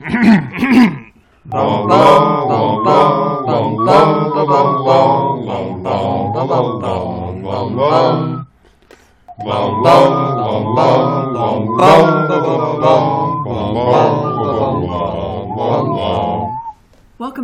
Welcome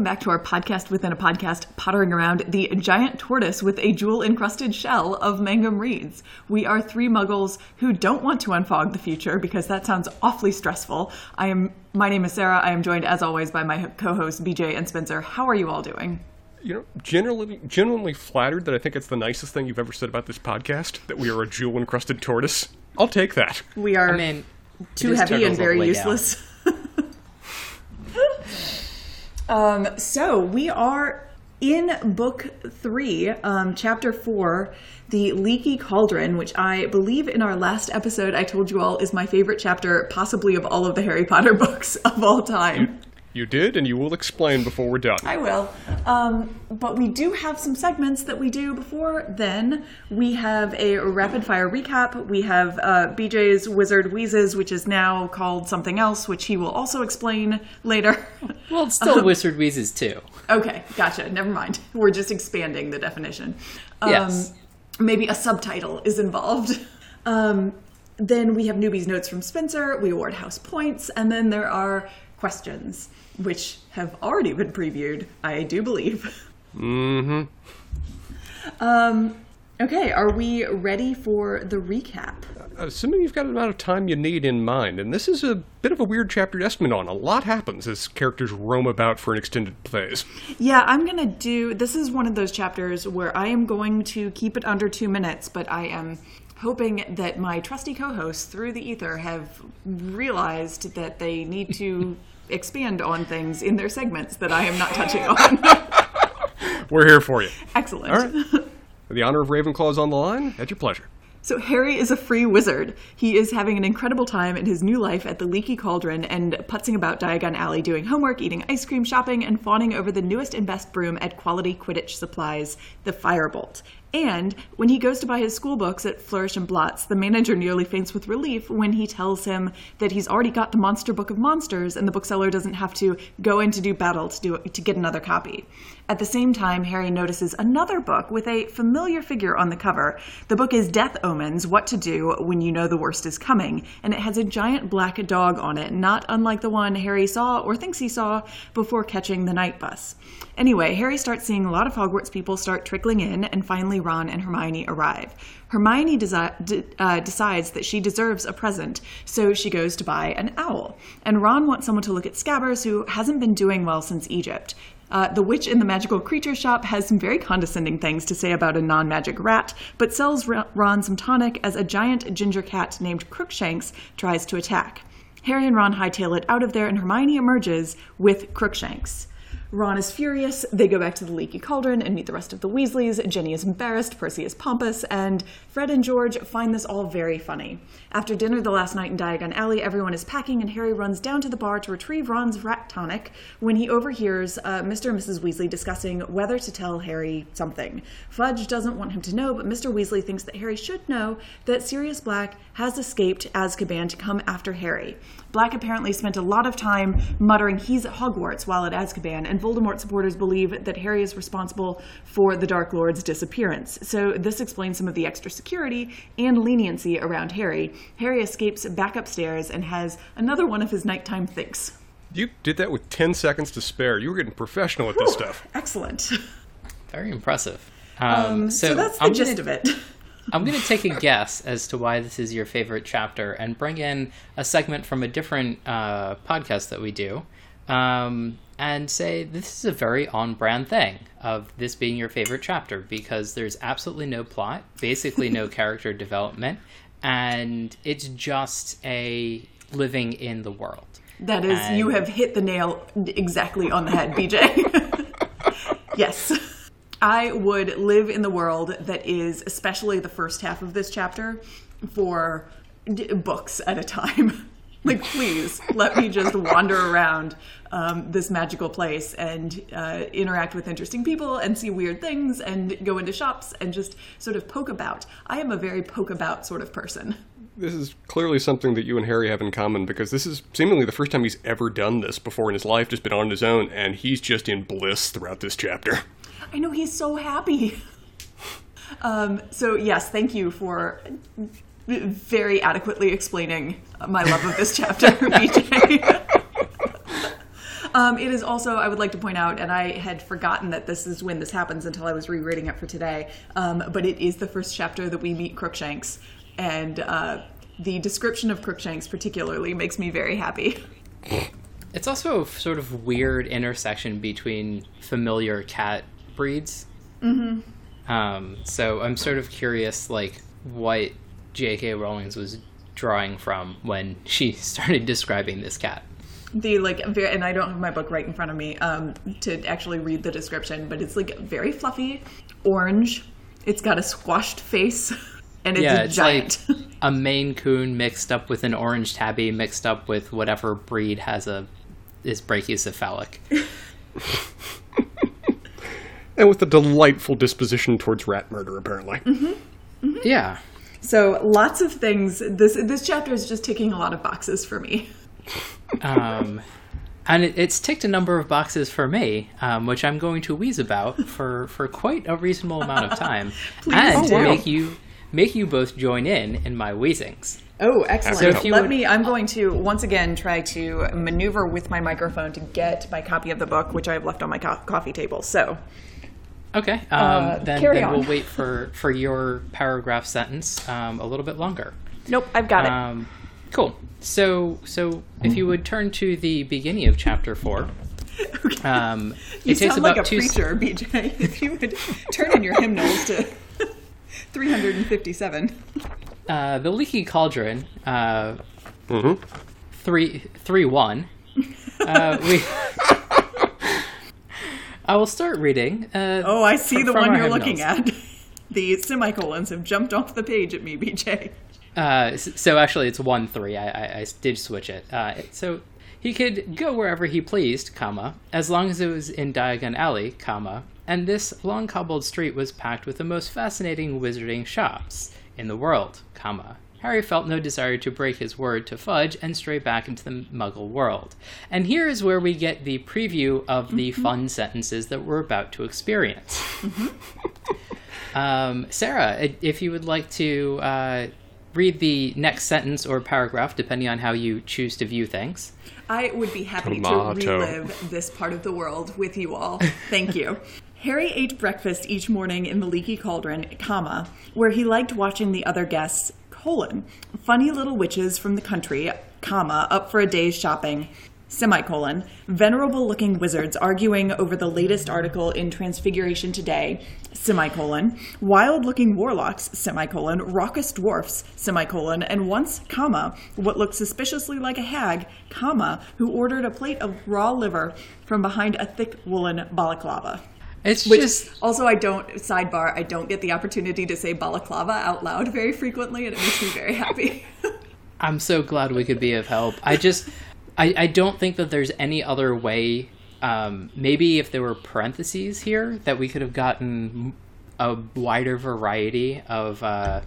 back to our podcast within a podcast, pottering around the giant tortoise with a jewel encrusted shell of Mangum Reads. We are three muggles who don't want to unfog the future because that sounds awfully stressful. I am my name is Sarah. I am joined as always by my co-hosts BJ and Spencer. How are you all doing? You know, generally, genuinely flattered that I think it's the nicest thing you've ever said about this podcast. That we are a jewel encrusted tortoise. I'll take that. We are I mean, too heavy and turtles all the very useless. um, so we are in book three, um, chapter four, the leaky cauldron, which I believe in our last episode I told you all is my favorite chapter, possibly of all of the Harry Potter books of all time. You did, and you will explain before we're done. I will. Um, but we do have some segments that we do before then. We have a rapid fire recap. We have uh, BJ's Wizard Wheezes, which is now called something else, which he will also explain later. Well, it's still Wizard Wheezes too. okay, gotcha. Never mind. We're just expanding the definition. Um, Yes. Maybe a subtitle is involved. Um, then we have newbies notes from Spencer. We award house points, and then there are questions, which have already been previewed. I do believe. Mm-hmm. Um, okay, are we ready for the recap? Assuming you've got the amount of time you need in mind, and this is a bit of a weird chapter to estimate on. A lot happens as characters roam about for an extended phase. Yeah, I'm gonna do. This is one of those chapters where I am going to keep it under two minutes, but I am hoping that my trusty co-hosts through the ether have realized that they need to expand on things in their segments that I am not touching on. We're here for you. Excellent. All right. The honor of Ravenclaw is on the line. At your pleasure. So Harry is a free wizard. He is having an incredible time in his new life at the Leaky Cauldron and putzing about Diagon Alley doing homework, eating ice cream, shopping, and fawning over the newest and best broom at Quality Quidditch Supplies, the Firebolt. And when he goes to buy his school books at Flourish and Blotts, the manager nearly faints with relief when he tells him that he's already got the Monster Book of Monsters and the bookseller doesn't have to go in to do battle to do to get another copy. At the same time, Harry notices another book with a familiar figure on the cover. The book is Death Omens What to Do When You Know the Worst is Coming, and it has a giant black dog on it, not unlike the one Harry saw or thinks he saw before catching the Knight Bus. Anyway, Harry starts seeing a lot of Hogwarts people start trickling in, and finally Ron and Hermione arrive. Hermione desi- d- uh, decides that she deserves a present, so she goes to buy an owl. And Ron wants someone to look at Scabbers, who hasn't been doing well since Egypt. Uh, the witch in the magical creature shop has some very condescending things to say about a non magic rat, but sells Ron some tonic as a giant ginger cat named Crookshanks tries to attack. Harry and Ron hightail it out of there, and Hermione emerges with Crookshanks. Ron is furious. They go back to the leaky cauldron and meet the rest of the Weasleys. Ginny is embarrassed, Percy is pompous, and Fred and George find this all very funny. After dinner the last night in Diagon Alley, everyone is packing, and Harry runs down to the bar to retrieve Ron's rat tonic when he overhears uh, Mr. and Mrs. Weasley discussing whether to tell Harry something. Fudge doesn't want him to know, but Mr. Weasley thinks that Harry should know that Sirius Black has escaped Azkaban to come after Harry. Black apparently spent a lot of time muttering he's at Hogwarts while at Azkaban, and Voldemort supporters believe that Harry is responsible for the Dark Lord's disappearance. So this explains some of the extra security and leniency around Harry. Harry escapes back upstairs and has another one of his nighttime thinks. You did that with 10 seconds to spare. You were getting professional at this stuff. Excellent. Very impressive. Um, Um, so, so, that's the I'm gist gonna, of it. I'm going to take a guess as to why this is your favorite chapter and bring in a segment from a different uh, podcast that we do um, and say this is a very on brand thing of this being your favorite chapter because there's absolutely no plot, basically no character development, and it's just a living in the world. That is, you have hit the nail exactly on the head, BJ. yes. I would live in the world that is, especially the first half of this chapter, for d- books at a time. Like, please let me just wander around um, this magical place and uh, interact with interesting people and see weird things and go into shops and just sort of poke about. I am a very poke about sort of person. This is clearly something that you and Harry have in common because this is seemingly the first time he's ever done this before in his life, just been on his own, and he's just in bliss throughout this chapter. I know he's so happy. Um, so yes, thank you for very adequately explaining my love of this chapter, BJ. Um, it is also, I would like to point out, and I had forgotten that this is when this happens until I was rereading it for today, um, but it is the first chapter that we meet Crookshanks. And uh, the description of Crookshanks, particularly, makes me very happy. It's also a sort of weird intersection between familiar cat breeds. Mm-hmm. Um, so I'm sort of curious, like, what J.K. Rowling's was drawing from when she started describing this cat. the like very, and I don't have my book right in front of me um, to actually read the description, but it's like very fluffy, orange. It's got a squashed face, and it's yeah, a it's giant. like a Maine Coon mixed up with an orange tabby mixed up with whatever breed has a is brachycephalic. And with a delightful disposition towards rat murder, apparently. Yeah. So lots of things. This this chapter is just ticking a lot of boxes for me. Um, and it, it's ticked a number of boxes for me, um, which I'm going to wheeze about for, for quite a reasonable amount of time, and do. make you make you both join in in my wheezings. Oh, excellent. So if you Let would- me, I'm going to once again try to maneuver with my microphone to get my copy of the book, which I have left on my co- coffee table. So, Okay, um, Uh, then, carry then on. we'll wait for, for your paragraph sentence um, a little bit longer. nope, I've got it. Um, cool. So, so if you would turn to the beginning of chapter four, um, you it takes sound about like a two. s- preacher, BJ. If you would turn in your hymnals to 357. Uh, the leaky cauldron, uh, Mm-hmm. three three one. Uh, we. I will start reading. Uh, Oh, I see the From one you're looking at. The semicolons have jumped off the page at me, BJ. Uh, so actually, it's one three. I, I, I did switch it. Uh, so he could go wherever he pleased, comma, as long as it was in Diagon Alley, comma, and this long cobbled street was packed with the most fascinating wizarding shops in the world, comma. Harry felt no desire to break his word to Fudge and stray back into the Muggle world. And here is where we get the preview of the fun sentences that we're about to experience. Um, Sarah, if you would like to uh, read the next sentence or paragraph, depending on how you choose to view things. I would be happy Tomato. to relive this part of the world with you all. Thank you. Harry ate breakfast each morning in the leaky cauldron, comma, where he liked watching the other guests, colon, funny little witches from the country, comma, up for a day's shopping, semicolon, venerable looking wizards arguing over the latest article in Transfiguration Today, semicolon, wild looking warlocks, semicolon, raucous dwarfs, semicolon, and once, comma, what looked suspiciously like a hag, comma, who ordered a plate of raw liver from behind a thick woolen balaclava. It's Which just also I don't sidebar, I don't get the opportunity to say balaclava out loud very frequently and it makes me very happy. I'm so glad we could be of help. I just I, I don't think that there's any other way. Um, maybe if there were parentheses here, that we could have gotten a wider variety of uh,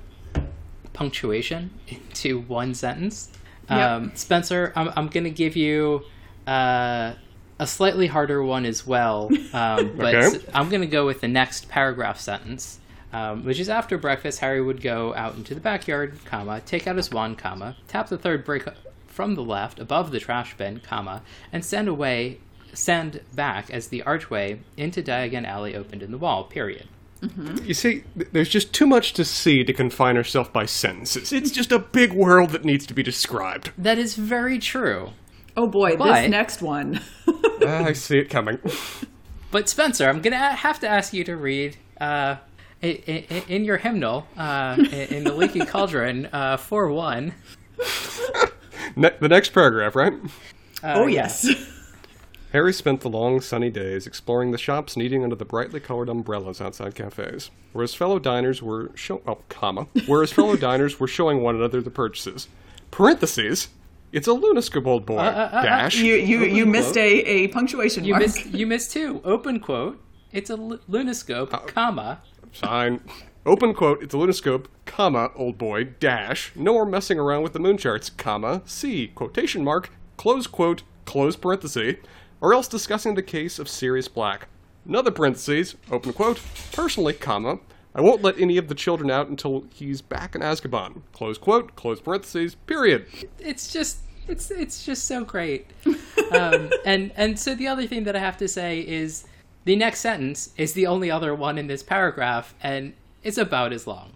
punctuation into one sentence. Yep. Um, Spencer, I'm, I'm going to give you uh, a slightly harder one as well, um, but Okay. s- I'm going to go with the next paragraph sentence, um, which is after breakfast. Harry would go out into the backyard, comma, take out his wand, comma, tap the third brick from the left above the trash bin, comma, and send away, send back as the archway into Diagon Alley opened in the wall. Period. You see, there's just too much to see to confine ourselves by sentences. It's just a big world that needs to be described. That is very true. Oh boy, But- this next one. I see it coming. But Spencer, I'm gonna have to ask you to read uh, i- i- in your hymnal uh, in in the Leaky Cauldron uh, four one. Ne- the next paragraph, right? oh yes. Harry spent the long sunny days exploring the shops kneading under the brightly colored umbrellas outside cafes, where his fellow diners were show- oh, comma, where his fellow diners were showing one another the purchases. Parentheses. It's a Lunoscope, old boy. uh, uh, Dash. You you you Open missed a, a punctuation You mark. missed you missed two. Open quote. It's a lu- lunoscope, comma. Sign. Open quote, it's a lunoscope, comma, old boy, dash, no more messing around with the moon charts, comma, C, quotation mark, close quote, close parenthesis, or else discussing the case of Sirius Black. Another parentheses, open quote, personally, comma, I won't let any of the children out until he's back in Azkaban, close quote, close parentheses, period. It's just it's it's just so great. um, and and so the other thing that I have to say is the next sentence is the only other one in this paragraph, and it's about as long.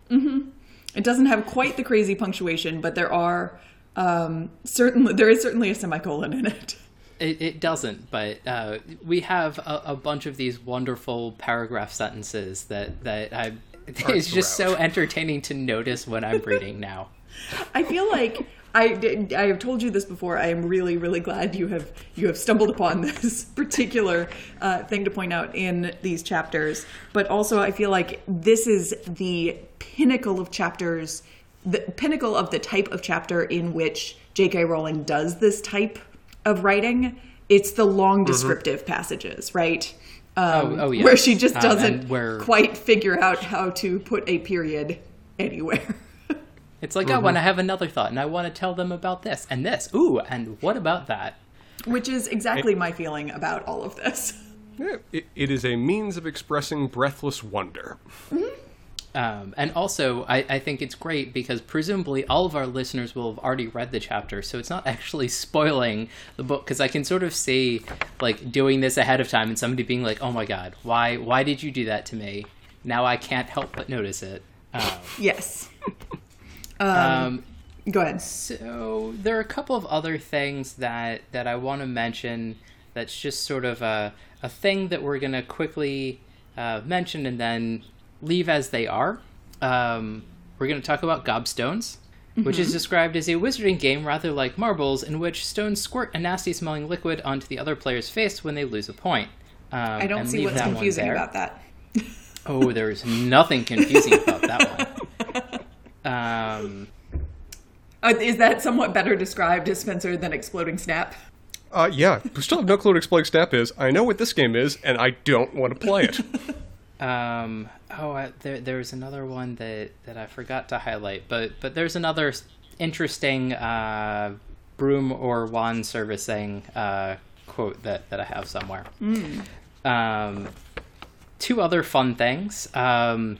It doesn't have quite the crazy punctuation, but there are um, certainly there is certainly a semicolon in it. It, it doesn't, but uh, we have a, a bunch of these wonderful paragraph sentences that that I. It's just so entertaining to notice when I'm reading now. I feel like I did- I have told you this before. I am really really glad you have you have stumbled upon this particular uh, thing to point out in these chapters. But also, I feel like this is the pinnacle of chapters, the pinnacle of the type of chapter in which J.K. Rowling does this type of writing. It's the long descriptive passages, right? Um, Oh, oh, yeah. Where she just Um, doesn't and where- quite figure out how to put a period anywhere. It's like, oh, when I have another thought and I want to tell them about this and this. Ooh, and what about that? Which is exactly my feeling about all of this. It, it is a means of expressing breathless wonder. Um, and also, I, I think it's great because presumably all of our listeners will have already read the chapter, so it's not actually spoiling the book. Because I can sort of see, like, doing this ahead of time and somebody being like, "Oh my god, why why did you do that to me?" Now I can't help but notice it. Um, Yes. um, Go ahead. So there are a couple of other things that that I want to mention. That's just sort of a a thing that we're gonna quickly uh, mention and then leave as they are. Um, we're gonna talk about gobstones, which is described as a wizarding game rather like marbles, in which stones squirt a nasty-smelling liquid onto the other player's face when they lose a point. Um, I don't see what's confusing there. about that. Oh, there's nothing confusing about that one. Um, Uh, is that somewhat better described as Spencer than exploding snap? Uh, yeah, we still have no clue what Exploding Snap is. I know what this game is, and I don't want to play it. Um. Oh, I, there there's another one that that I forgot to highlight, but but there's another interesting uh, broom or wand servicing uh, quote that that I have somewhere. Um, two other fun things. Um,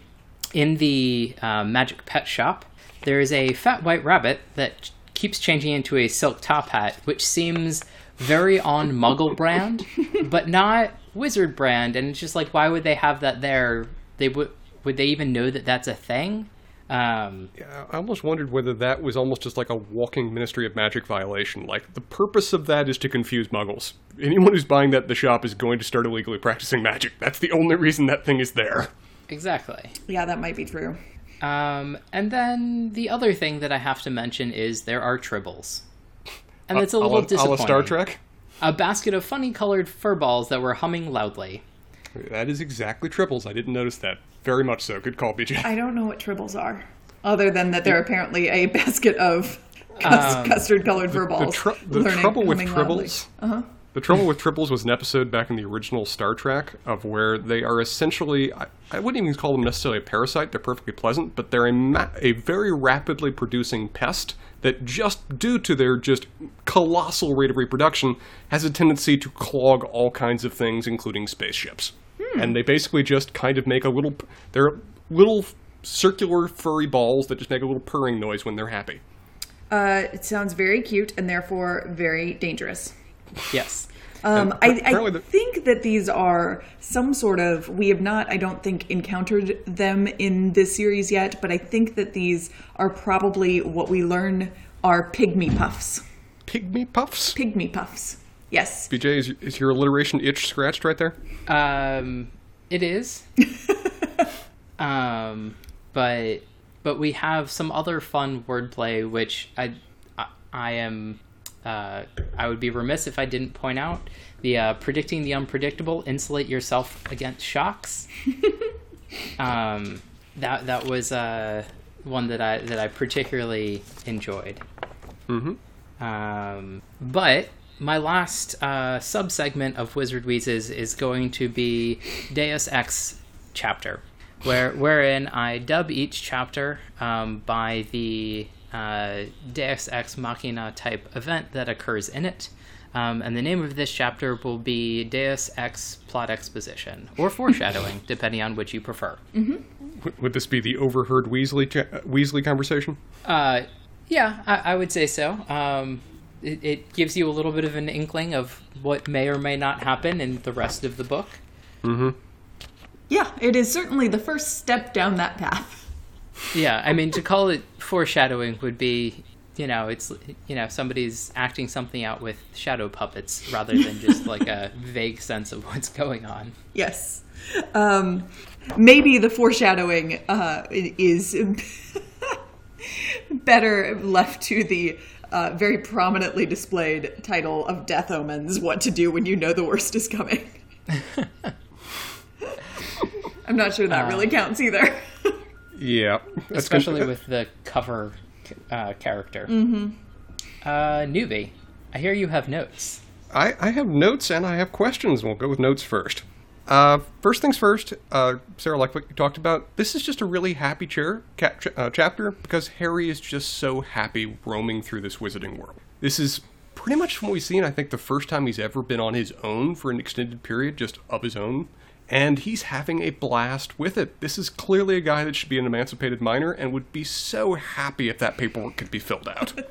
in the uh, Magic Pet Shop, there is a fat white rabbit that keeps changing into a silk top hat, which seems very on Muggle brand, but not Wizard brand. And it's just like, why would they have that there? They would would they even know that that's a thing? Um, Yeah, I almost wondered whether that was almost just like a walking Ministry of Magic violation. Like, the purpose of that is to confuse muggles. Anyone who's buying that at the shop is going to start illegally practicing magic. That's the only reason that thing is there. exactly. Yeah, that might be true. Um, and then the other thing that I have to mention is there are tribbles. And it's a little a la, a. Star Trek? A basket of funny colored fur balls that were humming loudly. That is exactly tribbles. I didn't notice that. Very much so. Good call, BJ. I don't know what tribbles are, other than that they're apparently a basket of cus- um, custard-colored verballs. the tr- the learning- trouble with loudly. tribbles. Uh-huh. The trouble with tribbles was an episode back in the original Star Trek of where they are essentially. I, I wouldn't even call them necessarily a parasite. They're perfectly pleasant, but they're a ma- a very rapidly producing pest that just due to their just colossal rate of reproduction has a tendency to clog all kinds of things, including spaceships. And they basically just kind of make a little. They're little circular furry balls that just make a little purring noise when they're happy. Uh, it sounds very cute and therefore very dangerous. Yes. Um, I, I think that these are some sort of. We have not, I don't think, encountered them in this series yet, but I think that these are probably what we learn are pygmy puffs. Pygmy puffs. Pygmy puffs. Yes. BJ, is, is your alliteration itch scratched right there? Um, it is. um, but but we have some other fun wordplay, which I I, I am. Uh, I would be remiss if I didn't point out the uh, predicting the unpredictable, insulate yourself against shocks. um, that that was uh, one that I that I particularly enjoyed. Mm-hmm. Um, but my last uh, sub segment of Wizard Wheezes is going to be Deus Ex chapter, where wherein I dub each chapter um, by the uh, Deus Ex Machina type event that occurs in it. Um, and the name of this chapter will be Deus Ex Plot Exposition, or Foreshadowing, depending on which you prefer. W- Would this be the overheard Weasley cha- Weasley conversation? Uh, yeah, I, I would say so. Um, it, it gives you a little bit of an inkling of what may or may not happen in the rest of the book. Yeah, it is certainly the first step down that path. Yeah, I mean, to call it foreshadowing would be, you know, it's, you know, somebody's acting something out with shadow puppets rather than just like a vague sense of what's going on. Yes. Um, maybe the foreshadowing uh, is better left to the uh, very prominently displayed title of Death Omens What to Do When You Know the Worst is Coming. I'm not sure that really counts either. Yeah, especially with the cover uh, character. Mm-hmm. Uh, newbie, I hear you have notes. I, I have notes and I have questions. We'll go with notes first. Uh, first things first, uh, Sarah, like what you talked about, this is just a really happy chair, uh, chapter because Harry is just so happy roaming through this wizarding world. This is pretty much from what we've seen, I think, the first time he's ever been on his own for an extended period, just of his own. And he's having a blast with it. This is clearly a guy that should be an emancipated minor and would be so happy if that paperwork could be filled out.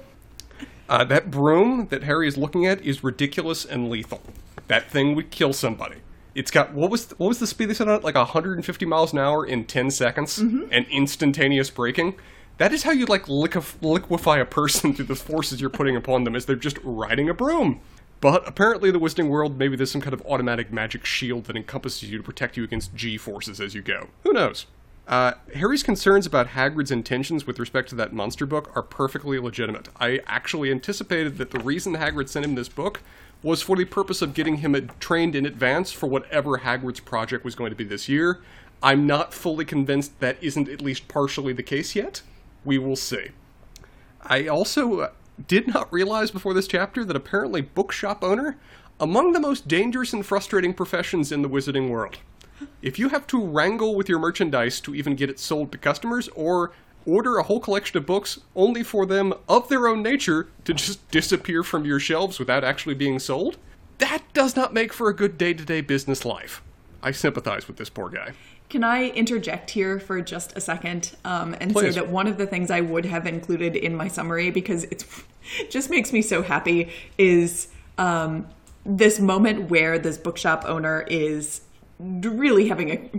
Uh, that broom that Harry is looking at is ridiculous and lethal. That thing would kill somebody. It's got what was what was the speed they said on it? Like 150 miles an hour in 10 seconds and instantaneous braking. That is how you like liquef- liquefy a person through the forces you're putting upon them as they're just riding a broom. But apparently, the Wizarding world, maybe there's some kind of automatic magic shield that encompasses you to protect you against G forces as you go. Who knows? Uh, Harry's concerns about Hagrid's intentions with respect to that monster book are perfectly legitimate. I actually anticipated that the reason Hagrid sent him this book was for the purpose of getting him trained in advance for whatever Hagrid's project was going to be this year. I'm not fully convinced that isn't at least partially the case yet. We will see. I also uh, did not realize before this chapter that apparently bookshop owner among the most dangerous and frustrating professions in the wizarding world. If you have to wrangle with your merchandise to even get it sold to customers or order a whole collection of books only for them of their own nature to just disappear from your shelves without actually being sold, that does not make for a good day-to-day business life. I sympathize with this poor guy. Can I interject here for just a second um, and Please. say that one of the things I would have included in my summary because it's it just makes me so happy is um, this moment where this bookshop owner is really having a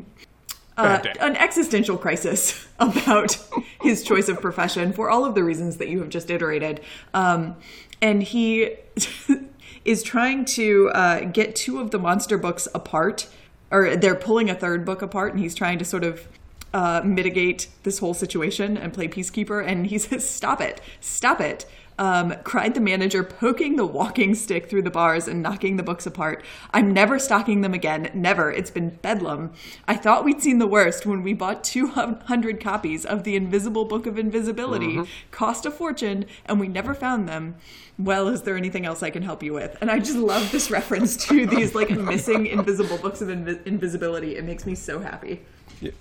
uh, an existential crisis about his choice of profession for all of the reasons that you have just iterated. Um, and he is trying to uh, get two of the monster books apart, or they're pulling a third book apart, and he's trying to sort of uh, mitigate this whole situation and play peacekeeper. And he says, Stop it, stop it. Um, cried the manager, poking the walking stick through the bars and knocking the books apart. I'm never stocking them again. Never. It's been bedlam. I thought we'd seen the worst when we bought 200 copies of The Invisible Book of Invisibility. Cost a fortune, and we never found them. Well, is there anything else I can help you with? And I just love this reference to these like missing invisible books of invi- invisibility. It makes me so happy. Yeah,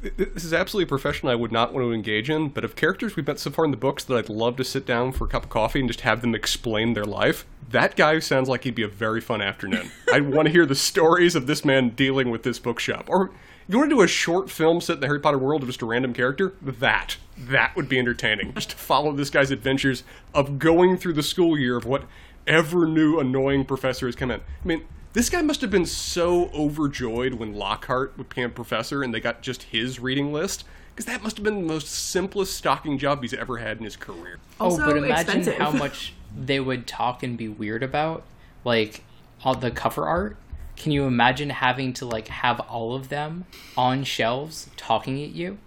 I mean, th- th- this is absolutely a profession I would not want to engage in, but of characters we've met so far in the books that I'd love to sit down for a cup of coffee and just have them explain their life, that guy sounds like he'd be a very fun afternoon. I want to hear the stories of this man dealing with this bookshop. Or you want to do a short film set in the Harry Potter world of just a random character? That. That would be entertaining. Just to follow this guy's adventures of going through the school year of whatever new annoying professor has come in. I mean, this guy must have been so overjoyed when Lockhart became professor and they got just his reading list, because that must have been the most simplest stocking job he's ever had in his career. Also oh, but imagine expensive. how much they would talk and be weird about, like all the cover art. Can you imagine having to like have all of them on shelves talking at you?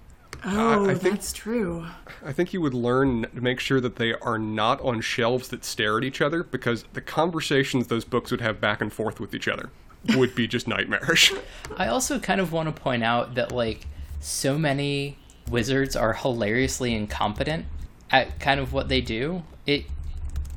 Oh, I think- that's true. I think you would learn to make sure that they are not on shelves that stare at each other, because the conversations those books would have back and forth with each other would be just nightmarish. I also kind of want to point out that like so many wizards are hilariously incompetent at kind of what they do. It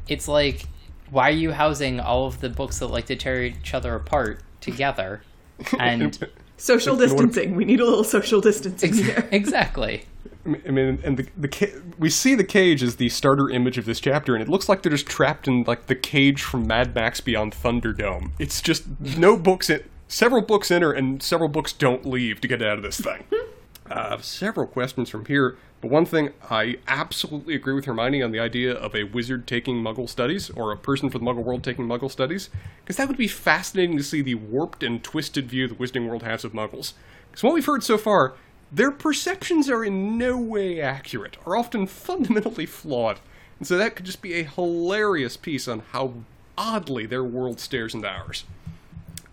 it's like, why are you housing all of the books that like to tear each other apart together? And Social distancing. We need a little social distancing here. exactly. I mean, and the the ca- we see the cage as the starter image of this chapter, and it looks like they're just trapped in like the cage from Mad Max Beyond Thunderdome. It's just no books in, several books enter, and several books don't leave to get out of this thing. uh, several questions from here, but one thing I absolutely agree with Hermione on the idea of a wizard taking Muggle studies or a person from the Muggle world taking Muggle studies, because that would be fascinating to see the warped and twisted view the Wizarding World has of Muggles. Because what we've heard so far their perceptions are in no way accurate, are often fundamentally flawed. And so that could just be a hilarious piece on how oddly their world stares into ours.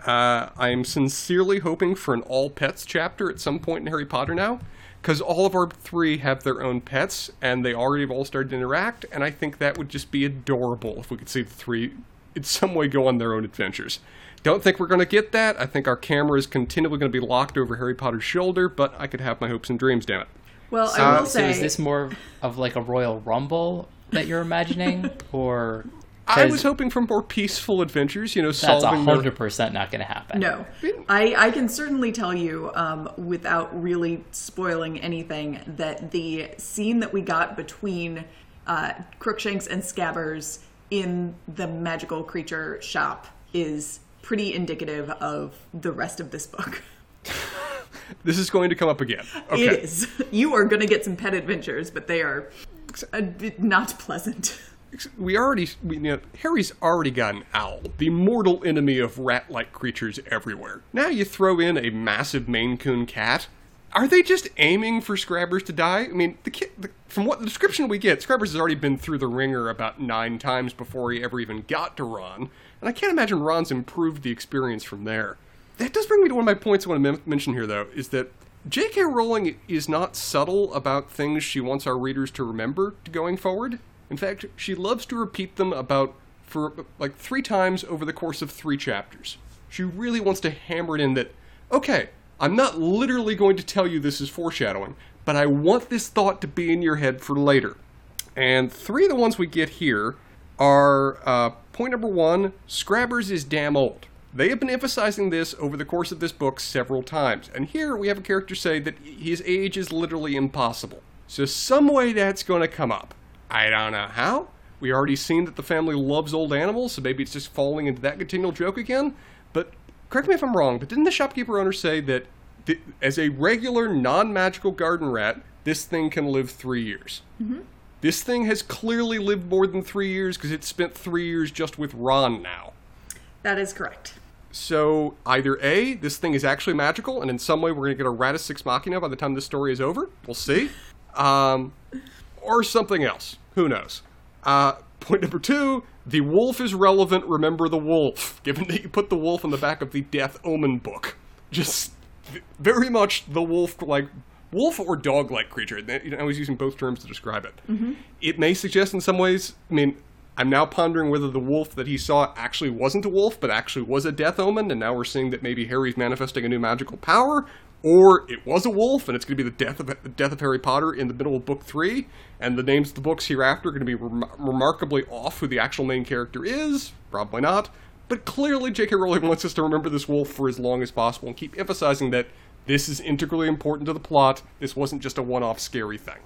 Uh, I am sincerely hoping for an all pets chapter at some point in Harry Potter now, because all of our three have their own pets, and they already have all started to interact, and I think that would just be adorable if we could see the three in some way go on their own adventures. Don't think we're going to get that. I think our camera is continually going to be locked over Harry Potter's shoulder, but I could have my hopes and dreams, damn it. Well, I will So say is this more of like a Royal Rumble that you're imagining, or I 'cause was hoping for more peaceful adventures, you know, that's solving their- hundred percent not going to happen? No, I, I can certainly tell you, um, without really spoiling anything, that the scene that we got between uh, Crookshanks and Scabbers in the magical creature shop is pretty indicative of the rest of this book. This is going to come up again. Okay. It is. You are going to get some pet adventures, but they are uh, not pleasant. We already, we, you know, Harry's already got an owl, the mortal enemy of rat-like creatures everywhere. Now you throw in a massive Maine Coon cat. Are they just aiming for Scrabbers to die? I mean, the, the from what the description we get, Scrabbers has already been through the ringer about nine times before he ever even got to Ron, and I can't imagine Ron's improved the experience from there. That does bring me to one of my points I want to men- mention here, though, is that J.K. Rowling is not subtle about things she wants our readers to remember going forward. In fact, she loves to repeat them about for like three times over the course of three chapters. She really wants to hammer it in that, okay, I'm not literally going to tell you this is foreshadowing, but I want this thought to be in your head for later. And three of the ones we get here are uh, point number one Scrabbers is damn old. They have been emphasizing this over the course of this book several times, and here we have a character say that his age is literally impossible. So, some way that's going to come up. I don't know how. We already seen that the family loves old animals, so maybe it's just falling into that continual joke again. But correct me if I'm wrong, but didn't the shopkeeper owner say that th- as a regular non magical garden rat, this thing can live three years? This thing has clearly lived more than three years because it's spent three years just with Ron now. That is correct. So either A, this thing is actually magical, and in some way we're going to get a Ratus Six Machina by the time this story is over. We'll see. Um, or something else. Who knows? Uh, point number two, the wolf is relevant. Remember the wolf, given that you put the wolf on the back of the Death Omen book. Just very much the wolf, like wolf or dog-like creature. I was using both terms to describe it. It may suggest in some ways. I mean, I'm now pondering whether the wolf that he saw actually wasn't a wolf, but actually was a death omen, and now we're seeing that maybe Harry's manifesting a new magical power, or it was a wolf, and it's going to be the death of the death of Harry Potter in the middle of book three, and the names of the books hereafter are going to be rem- remarkably off who the actual main character is. Probably not, but clearly J.K. Rowling wants us to remember this wolf for as long as possible and keep emphasizing that this is integrally important to the plot. This wasn't just a one-off scary thing.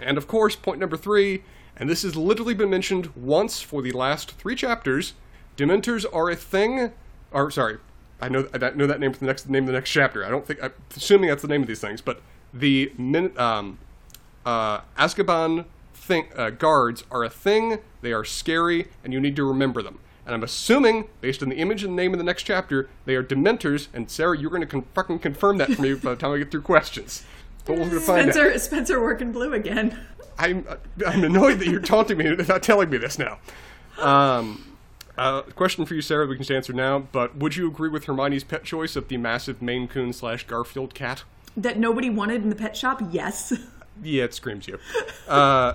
And of course, point number three, and this has literally been mentioned once for the last three chapters. Dementors are a thing. Or sorry, I know I know that name for the next name of the next chapter. I don't think I'm assuming that's the name of these things, but the min, um, uh, Azkaban thing, uh, guards are a thing. They are scary, and you need to remember them. And I'm assuming, based on the image and the name of the next chapter, they are Dementors. And Sarah, you're going to con- fucking confirm that for me by the time I get through questions. But we're going to find out. Spencer, Spencer working blue again. I'm I'm annoyed that you're taunting me without telling me this now. Um, uh, question for you, Sarah. We can just answer now. But would you agree with Hermione's pet choice of the massive Maine Coon slash Garfield cat? That nobody wanted in the pet shop? Yes. Yeah, it screams you. Uh,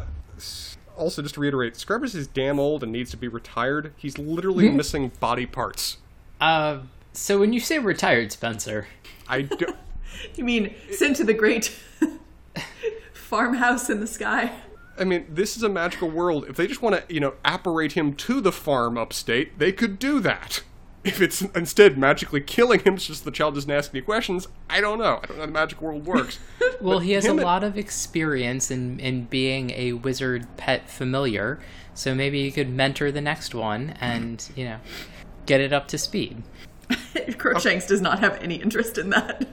also, just to reiterate, Scrubbers is damn old and needs to be retired. He's literally missing body parts. Uh, so when you say retired, Spencer, I don't. You mean sent to the great farmhouse in the sky? I mean, this is a magical world. If they just want to, you know, apparate him to the farm upstate, they could do that. If it's instead magically killing him, it's just the child doesn't ask any questions. I don't know. I don't know how the magic world works. Well, he has a and- lot of experience in, in being a wizard pet familiar, so maybe you could mentor the next one and, you know, get it up to speed. Crookshanks does not have any interest in that.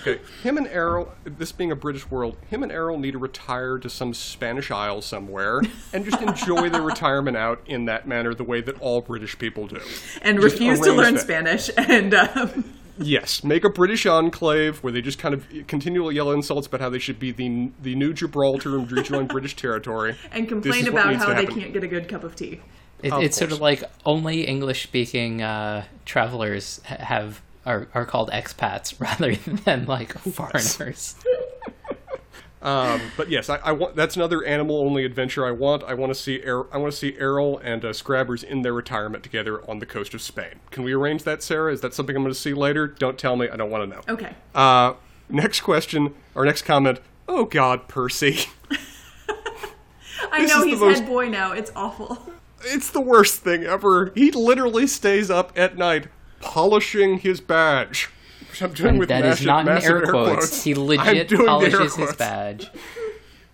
Okay, him and Errol, this being a British world, him and Errol need to retire to some Spanish isle somewhere and just enjoy their retirement out in that manner, the way that all British people do. And Just refuse to learn that. Spanish and um, Yes, make a British enclave where they just kind of continually yell insults about how they should be the the new Gibraltar and rejoin British territory. and complain about how they can't get a good cup of tea. It, Of it's sort of like only English speaking uh, travelers ha- have are, are called expats rather than like foreigners. Um, but yes, I, I want that's another animal-only adventure I want. I want to see er, I want to see Errol and uh, Scrabbers in their retirement together on the coast of Spain. Can we arrange that, Sarah? Is that something I'm going to see later? Don't tell me. I don't want to know. Okay. Uh, next question or next comment. Oh God, Percy. I this know he's most- head boy now. It's awful. It's the worst thing ever. He literally stays up at night polishing his badge. Which I'm doing with That is massive, not in massive air quotes. He legit polishes his badge.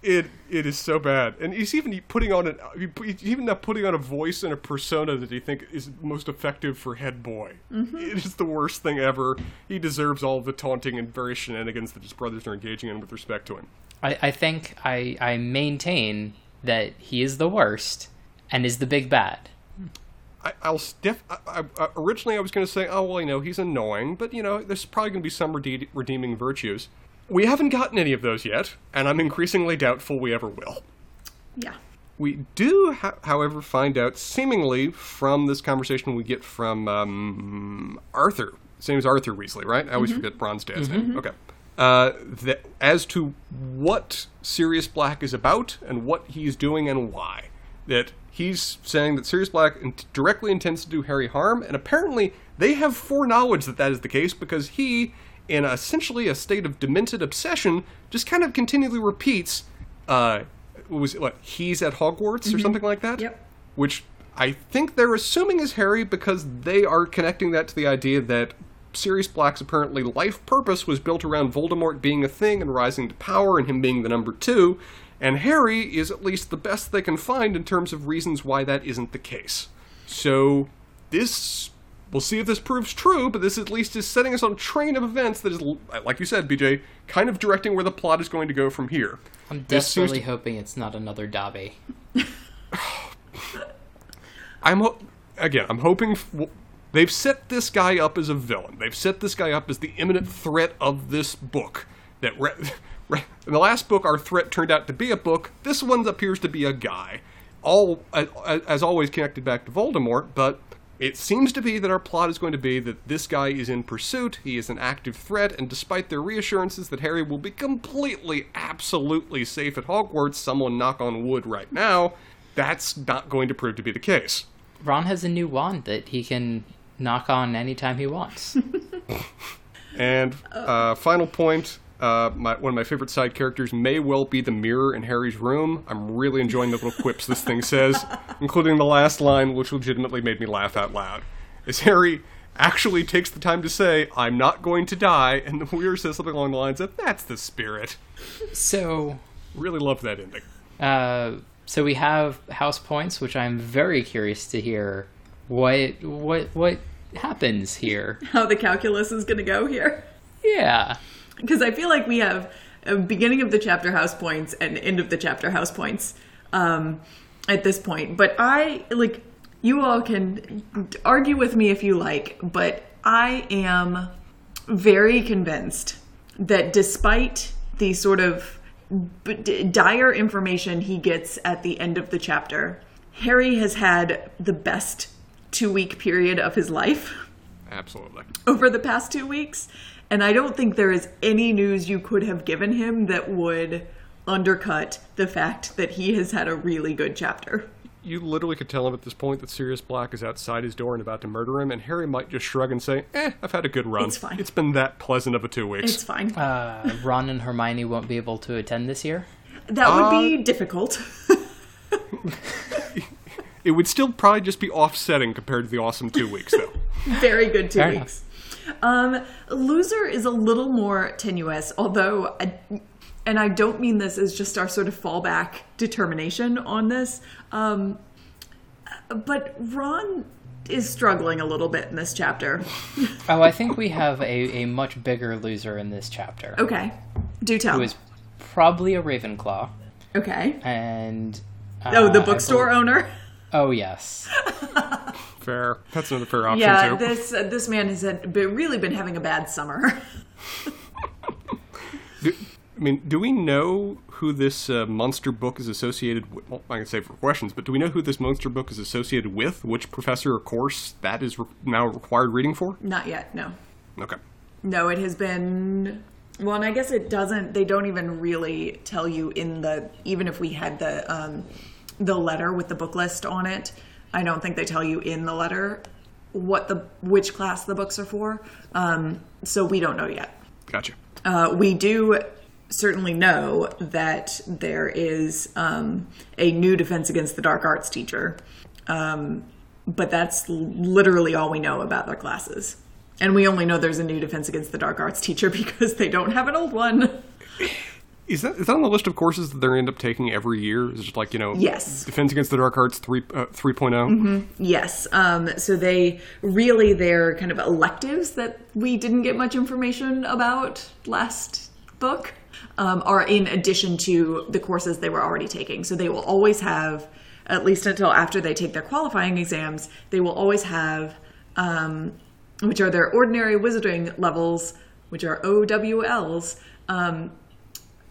It it is so bad, and he's even putting on an he's even now putting on a voice and a persona that he think is most effective for head boy. Mm-hmm. It is the worst thing ever. He deserves all the taunting and various shenanigans that his brothers are engaging in with respect to him. I, I think I, I maintain that he is the worst and is the big bad. I, I'll stiff. I, I, originally, I was going to say, oh well, you know, he's annoying, but you know, there's probably going to be some rede- redeeming virtues. We haven't gotten any of those yet, and I'm increasingly doubtful we ever will. Yeah. We do, ho- however, find out seemingly from this conversation we get from um, Arthur. His name is Arthur Weasley, right? I always forget Ron's dad's name. Okay. Uh, that, as to what Sirius Black is about and what he's doing and why. That he's saying that Sirius Black in- directly intends to do Harry harm, and apparently they have foreknowledge that that is the case because he, in essentially a state of demented obsession, just kind of continually repeats uh, what was it, what he's at Hogwarts or something like that. Yep. Which I think they're assuming is Harry because they are connecting that to the idea that Sirius Black's apparently life purpose was built around Voldemort being a thing and rising to power and him being the number two, and Harry is at least the best they can find in terms of reasons why that isn't the case. So this we'll see if this proves true, but this at least is setting us on a train of events that is, like you said, BJ, kind of directing where the plot is going to go from here. I'm desperately to- hoping it's not another Dobby. I'm ho- again. I'm hoping f- they've set this guy up as a villain. They've set this guy up as the imminent threat of this book. That re- in the last book, our threat turned out to be a book. This one appears to be a guy. All as, as always connected back to Voldemort, but it seems to be that our plot is going to be that this guy is in pursuit. He is an active threat, and despite their reassurances that Harry will be completely, absolutely safe at Hogwarts, someone knock on wood right now, that's not going to prove to be the case. Ron has a new wand that he can knock on anytime he wants. And uh, final point, uh, my, one of my favorite side characters may well be the mirror in Harry's room. I'm really enjoying the little quips this thing says, including the last line, which legitimately made me laugh out loud. As Harry actually takes the time to say, I'm not going to die, and the mirror says something along the lines of, That's the spirit. so, Really love that ending. uh, so we have house points, which I'm very curious to hear what what what happens here. How the calculus is going to go here. Yeah. Because I feel like we have a beginning of the chapter house points and end of the chapter house points um, at this point. But I, like, you all can argue with me if you like, but I am very convinced that despite the sort of dire information he gets at the end of the chapter, Harry has had the best two week period of his life Absolutely. over the past two weeks. And I don't think there is any news you could have given him that would undercut the fact that he has had a really good chapter. You literally could tell him at this point that Sirius Black is outside his door and about to murder him, and Harry might just shrug and say, Eh, I've had a good run. It's fine. It's been that pleasant of a two weeks. It's fine. Uh, Ron and Hermione won't be able to attend this year. That would be difficult. It would still probably just be offsetting compared to the awesome two weeks, though. Very good two Fair weeks. Um, loser is a little more tenuous, although, I, and I don't mean this as just our sort of fallback determination on this, um, but Ron is struggling a little bit in this chapter. Oh, I think we have a, a much bigger loser in this chapter. Okay, do tell. Who is probably a Ravenclaw. okay. And. Uh, Oh, the bookstore bel- owner. Oh, yes. Fair. That's another fair option, Yeah, too. this uh, this man has had, been, really been having a bad summer. Do, I mean, do we know who this uh, monster book is associated with? Well, I can say for questions, but do we know who this monster book is associated with? Which professor or course that is re- now required reading for? Not yet. No. Okay. No, it has been. Well, and I guess it doesn't. They don't even really tell you in the. Even if we had the um, the letter with the book list on it, I don't think they tell you in the letter what the which class the books are for. Um, so we don't know yet. Gotcha. Uh, we do certainly know that there is um, a new Defense Against the Dark Arts teacher, um, but that's literally all we know about their classes. And we only know there's a new Defense Against the Dark Arts teacher because they don't have an old one. Is that is that on the list of courses that they end up taking every year? Is it just like you know, Yes. Defense Against the Dark Arts three uh, 3.0? Yes. Um, so they really, they're kind of electives that we didn't get much information about last book um, are in addition to the courses they were already taking. So they will always have, at least until after they take their qualifying exams, they will always have, um, which are their ordinary wizarding levels, which are OWLs. Um,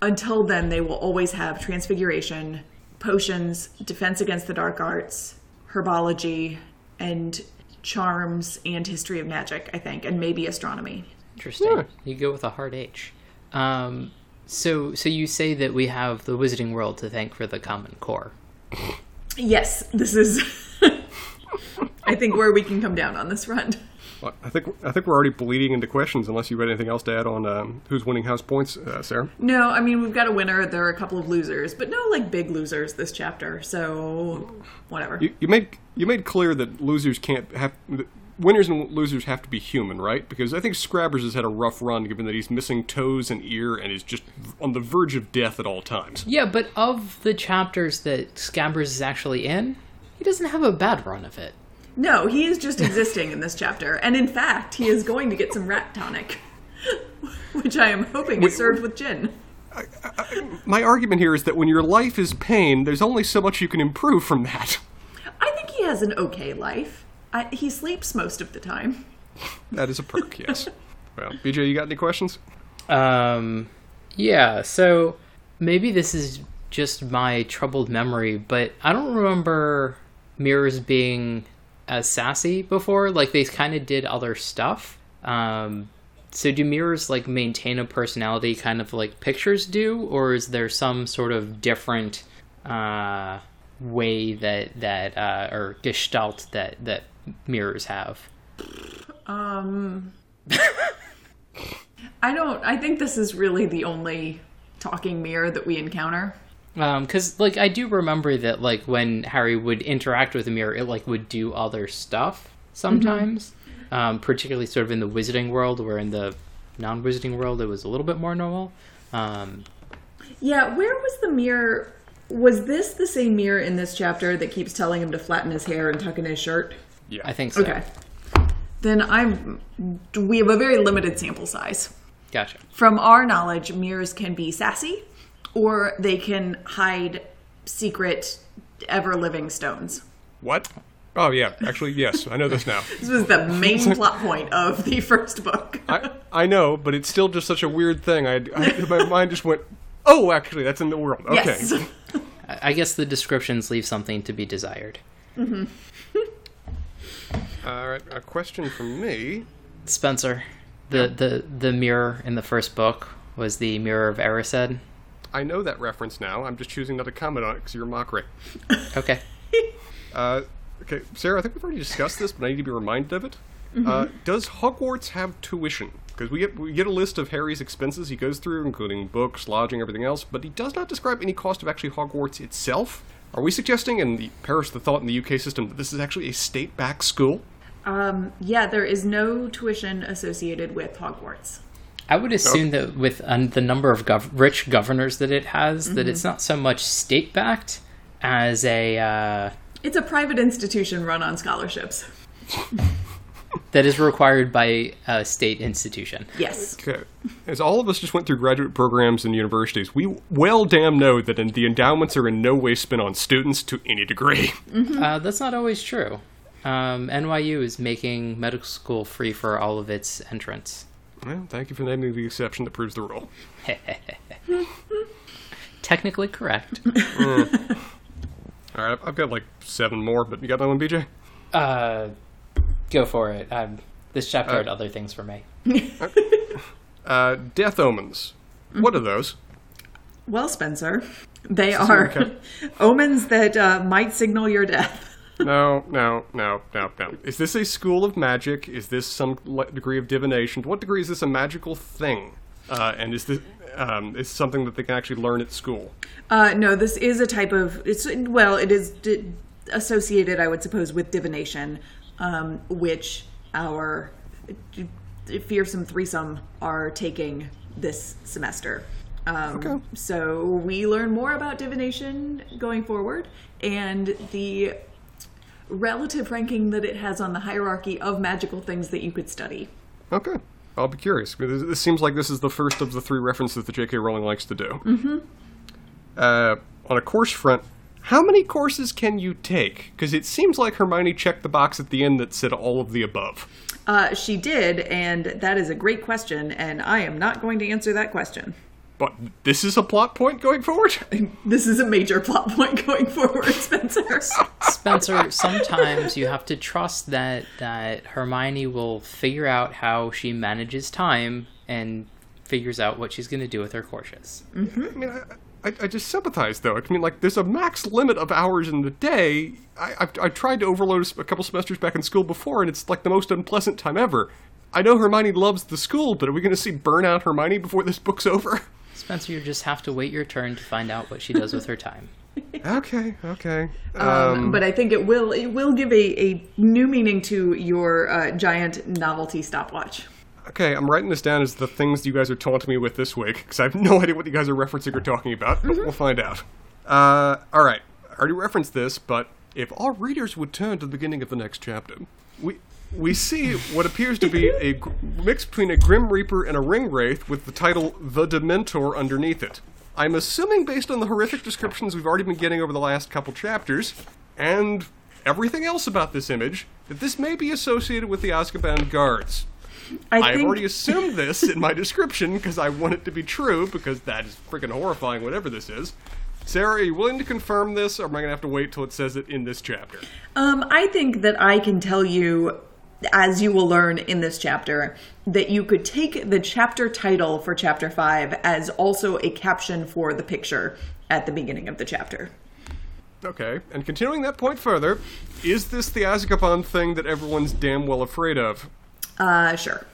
until then, they will always have transfiguration, potions, defense against the dark arts, herbology, and charms and history of magic, I think, and maybe astronomy. Interesting. Yeah. You go with a hard H. Um, so, so you say that we have the Wizarding World to thank for the Common Core. Yes, this is, I think, where we can come down on this front. Well, I think I think we're already bleeding into questions. Unless you had anything else to add on um, who's winning house points, uh, Sarah. No, I mean, we've got a winner. There are a couple of losers, but no, like, big losers this chapter, so whatever. You, you made you made clear that losers can't have winners and losers have to be human, right? Because I think Scabbers has had a rough run, given that he's missing toes and ear and is just on the verge of death at all times. Yeah, but of the chapters that Scabbers is actually in, he doesn't have a bad run of it. No, he is just existing in this chapter, and in fact, he is going to get some rat tonic, which I am hoping is served with gin. My argument here is that when your life is pain, there's only so much you can improve from that. I think he has an okay life. I, he sleeps most of the time. That is a perk, yes. Well, BJ, you got any questions? Um, yeah, so maybe this is just my troubled memory, but I don't remember mirrors being as sassy before. Like they kind of did other stuff. Um, so do mirrors like maintain a personality, kind of like pictures do, or is there some sort of different uh, way that that uh, or gestalt that that mirrors have? Um, I don't. I think this is really the only talking mirror that we encounter. Because like I do remember that like when Harry would interact with a mirror, it like would do other stuff sometimes. Um, particularly sort of in the wizarding world, where in the non-wizarding world it was a little bit more normal. Um, Yeah, where was the mirror? Was this the same mirror in this chapter that keeps telling him to flatten his hair and tuck in his shirt? Yeah. I think so. Okay. Then I'm. We have a very limited sample size. Gotcha. From our knowledge, mirrors can be sassy, or they can hide secret, ever living stones. What? Oh yeah, actually yes, I know this now. This was the main plot point of the first book. I I know, but it's still just such a weird thing. I, I my mind just went, oh, actually, that's in the world. Okay. Yes. I I guess the descriptions leave something to be desired. Mm-hmm. All right, a question from me. Spencer, the the the mirror in the first book was the mirror of Erised. I know that reference now. I'm just choosing not to comment on it because you're mockery. Okay. Uh, okay, Sarah, I think we've already discussed this, but I need to be reminded of it. Uh, does Hogwarts have tuition? Because we get we get a list of Harry's expenses he goes through, including books, lodging, everything else, but he does not describe any cost of actually Hogwarts itself. Are we suggesting in the Paris the thought in the UK system that this is actually a state-backed school? Um, yeah, there is no tuition associated with Hogwarts. I would assume that with um, the number of gov- rich governors that it has, that it's not so much state backed as a uh, It's a private institution run on scholarships. that is required by a state institution. Yes. Okay. As all of us just went through graduate programs and universities, we well damn know that in, the endowments are in no way spent on students to any degree. Uh, that's not always true. Um, NYU is making medical school free for all of its entrants. Well, thank you for naming the exception that proves the rule. Technically correct. All right, I've got like seven more, but you got that one, BJ? Uh, go for it. Um, this chapter had other things for me. Uh, death omens. What are those? Well, Spencer, they are okay. omens that uh, might signal your death. No, no, no, no, no. Is this a school of magic? Is this some le- degree of divination? To what degree is this a magical thing? Uh, and is this um, is something that they can actually learn at school? Uh, no, this is a type of it's well, it is di- associated, I would suppose, with divination, um, which our fearsome threesome are taking this semester. Um, Okay. So we learn more about divination going forward, and the relative ranking that it has on the hierarchy of magical things that you could study. Okay, I'll be curious. This, seems like this is the first of the three references that J.K. Rowling likes to do. Mm-hmm. Uh, on a course front, how many courses can you take? Because it seems like Hermione checked the box at the end that said all of the above. Uh, she did, and that is a great question, and I am not going to answer that question. But this is a plot point going forward. This is a major plot point going forward, Spencer. Spencer, sometimes you have to trust that that Hermione will figure out how she manages time and figures out what she's going to do with her courses. Mm-hmm. I mean, I, I, I just sympathize though. I mean, like, there's a max limit of hours in the day. I, I've, I tried to overload a couple semesters back in school before, and it's like the most unpleasant time ever. I know Hermione loves the school, but are we going to see burnout Hermione before this book's over? Spencer, you just have to wait your turn to find out what she does with her time. okay, okay. Um, but I think it will it will give a, a new meaning to your uh, giant novelty stopwatch. Okay, I'm writing this down as the things you guys are taunting me with this week, because I have no idea what you guys are referencing or talking about, but we'll find out. Uh, alright, I already referenced this, but if all readers would turn to the beginning of the next chapter, we we see what appears to be a mix between a Grim Reaper and a Ring Wraith with the title The Dementor underneath it. I'm assuming, based on the horrific descriptions we've already been getting over the last couple chapters, and everything else about this image, that this may be associated with the Azkaban guards. I I've think already assumed this in my description because I want it to be true because that is freaking horrifying, whatever this is. Sarah, are you willing to confirm this, or am I going to have to wait till it says it in this chapter? um, I think that I can tell you, as you will learn in this chapter, that you could take the chapter title for chapter five as also a caption for the picture at the beginning of the chapter. Okay, and continuing that point further, is this the Azkaban thing that everyone's damn well afraid of? Uh, sure.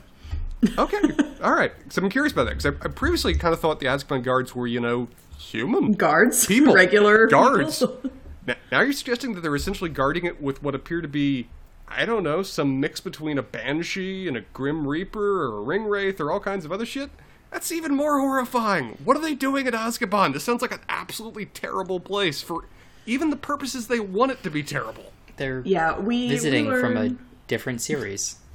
Okay, all right. So I'm curious about that because I, I previously kind of thought the Azkaban guards were, you know, human Guards, people, regular guards. people. now, now you're suggesting that they're essentially guarding it with what appear to be, I don't know, some mix between a banshee and a grim reaper or a ring wraith or all kinds of other shit. That's even more horrifying. What are they doing at Azkaban? This sounds like an absolutely terrible place for even the purposes they want it to be terrible. They're Yeah, we visiting we from a different series.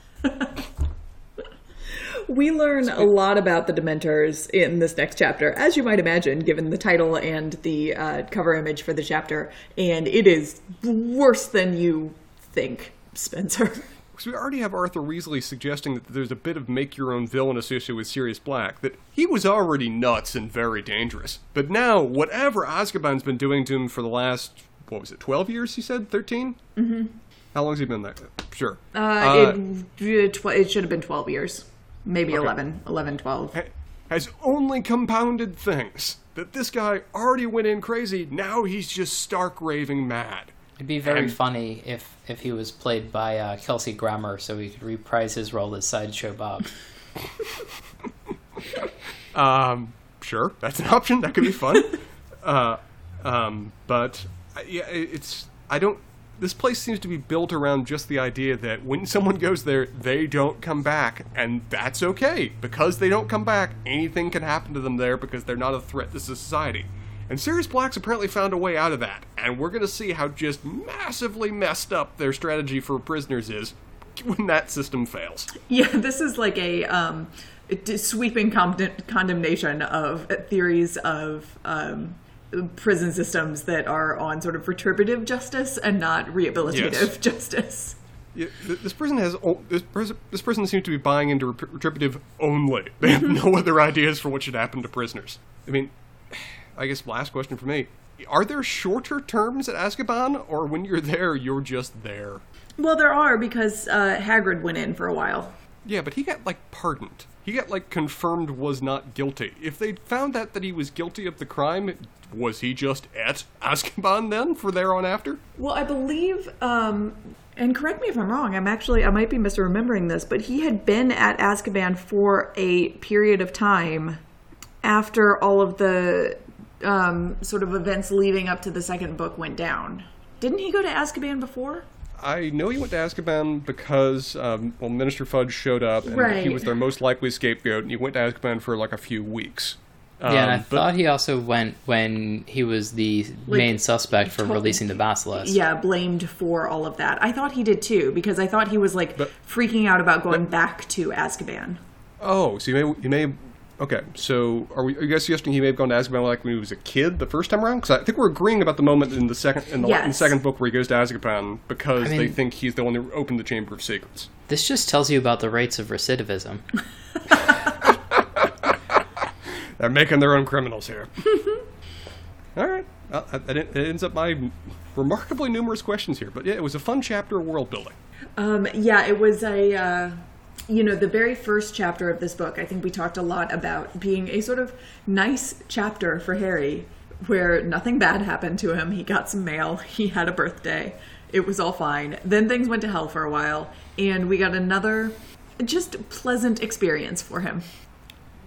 We learn a lot about the Dementors in this next chapter, as you might imagine, given the title and the uh, cover image for the chapter, and it is worse than you think, Spencer. Because we already have Arthur Weasley suggesting that there's a bit of make your own villain associated with Sirius Black, that he was already nuts and very dangerous. But now, whatever Azkaban's been doing to him for the last, what was it, 12 years, he said? 13? Mm-hmm. How long's he been there? Sure. Uh, it, tw- it should have been 12 years. Maybe 11, 11, 12. ha- has only compounded things. That this guy already went in crazy, now he's just stark raving mad. It'd be very And- funny if if he was played by uh, Kelsey Grammer, so he could reprise his role as Sideshow Bob. Um, sure, that's an option. That could be fun. uh, um, but uh, yeah, it's I don't. This place seems to be built around just the idea that when someone goes there, they don't come back, and that's okay because they don't come back. Anything can happen to them there because they're not a threat to society. And Sirius Black's apparently found a way out of that, and we're gonna see how just massively messed up their strategy for prisoners is when that system fails. Yeah, this is like a um, sweeping con- condemnation of theories of um, prison systems that are on sort of retributive justice and not rehabilitative Yes. justice. Yeah, this prison has this, pris- this prison seems to be buying into retributive only. They have no other ideas for what should happen to prisoners. I mean, I guess last question for me: Are there shorter terms at Azkaban, or when you're there, you're just there? Well, there are because uh, Hagrid went in for a while. Yeah, but he got like pardoned. He got like confirmed was not guilty. If they found out that he was guilty of the crime, was he just at Azkaban then for there on after? Well, I believe, um, and correct me if I'm wrong. I'm actually I might be misremembering this, but he had been at Azkaban for a period of time after all of the um, sort of events leading up to the second book went down. Didn't he go to Azkaban before? I know he went to Azkaban because, um, well, Minister Fudge showed up, and he was their most likely scapegoat, and he went to Azkaban for like a few weeks. yeah, and I Um, but- thought he also went when he was the Like, main suspect for to- releasing the basilisk. Yeah, blamed for all of that. I thought he did too because I thought he was like But- freaking out about going back to Azkaban. Oh, so you may, you may. Okay, so are, we, are you guys suggesting he may have gone to Azkaban like when he was a kid the first time around? Because I think we're agreeing about the moment in the second in the, in the second book where he goes to Azkaban because I mean- they think he's the one who opened the Chamber of Secrets. This just tells you about the rates of recidivism. They're making their own criminals here. All right, well, that, that ends up my remarkably numerous questions here. But yeah, it was a fun chapter of world building. Um, yeah, it was a, uh, you know, the very first chapter of this book. I think we talked a lot about being a sort of nice chapter for Harry, where nothing bad happened to him. He got some mail. He had a birthday. It was all fine. Then things went to hell for a while, and we got another just pleasant experience for him.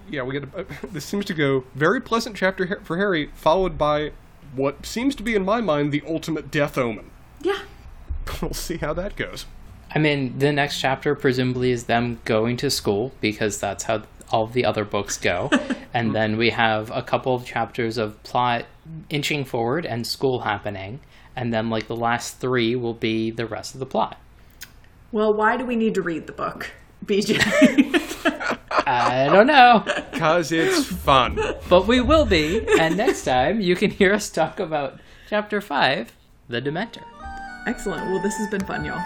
yeah, we get a, uh, this seems to go very pleasant chapter for Harry, followed by what seems to be in my mind the ultimate death omen. Yeah. we'll see how that goes. I mean, the next chapter presumably is them going to school because that's how all the other books go. and then we have a couple of chapters of plot inching forward and school happening. And then, like, the last three will be the rest of the plot. Well, why do we need to read the book, BJ? I don't know, Cause it's fun. but we will be. And next time, you can hear us talk about chapter five The Dementor. Excellent. Well, this has been fun, y'all.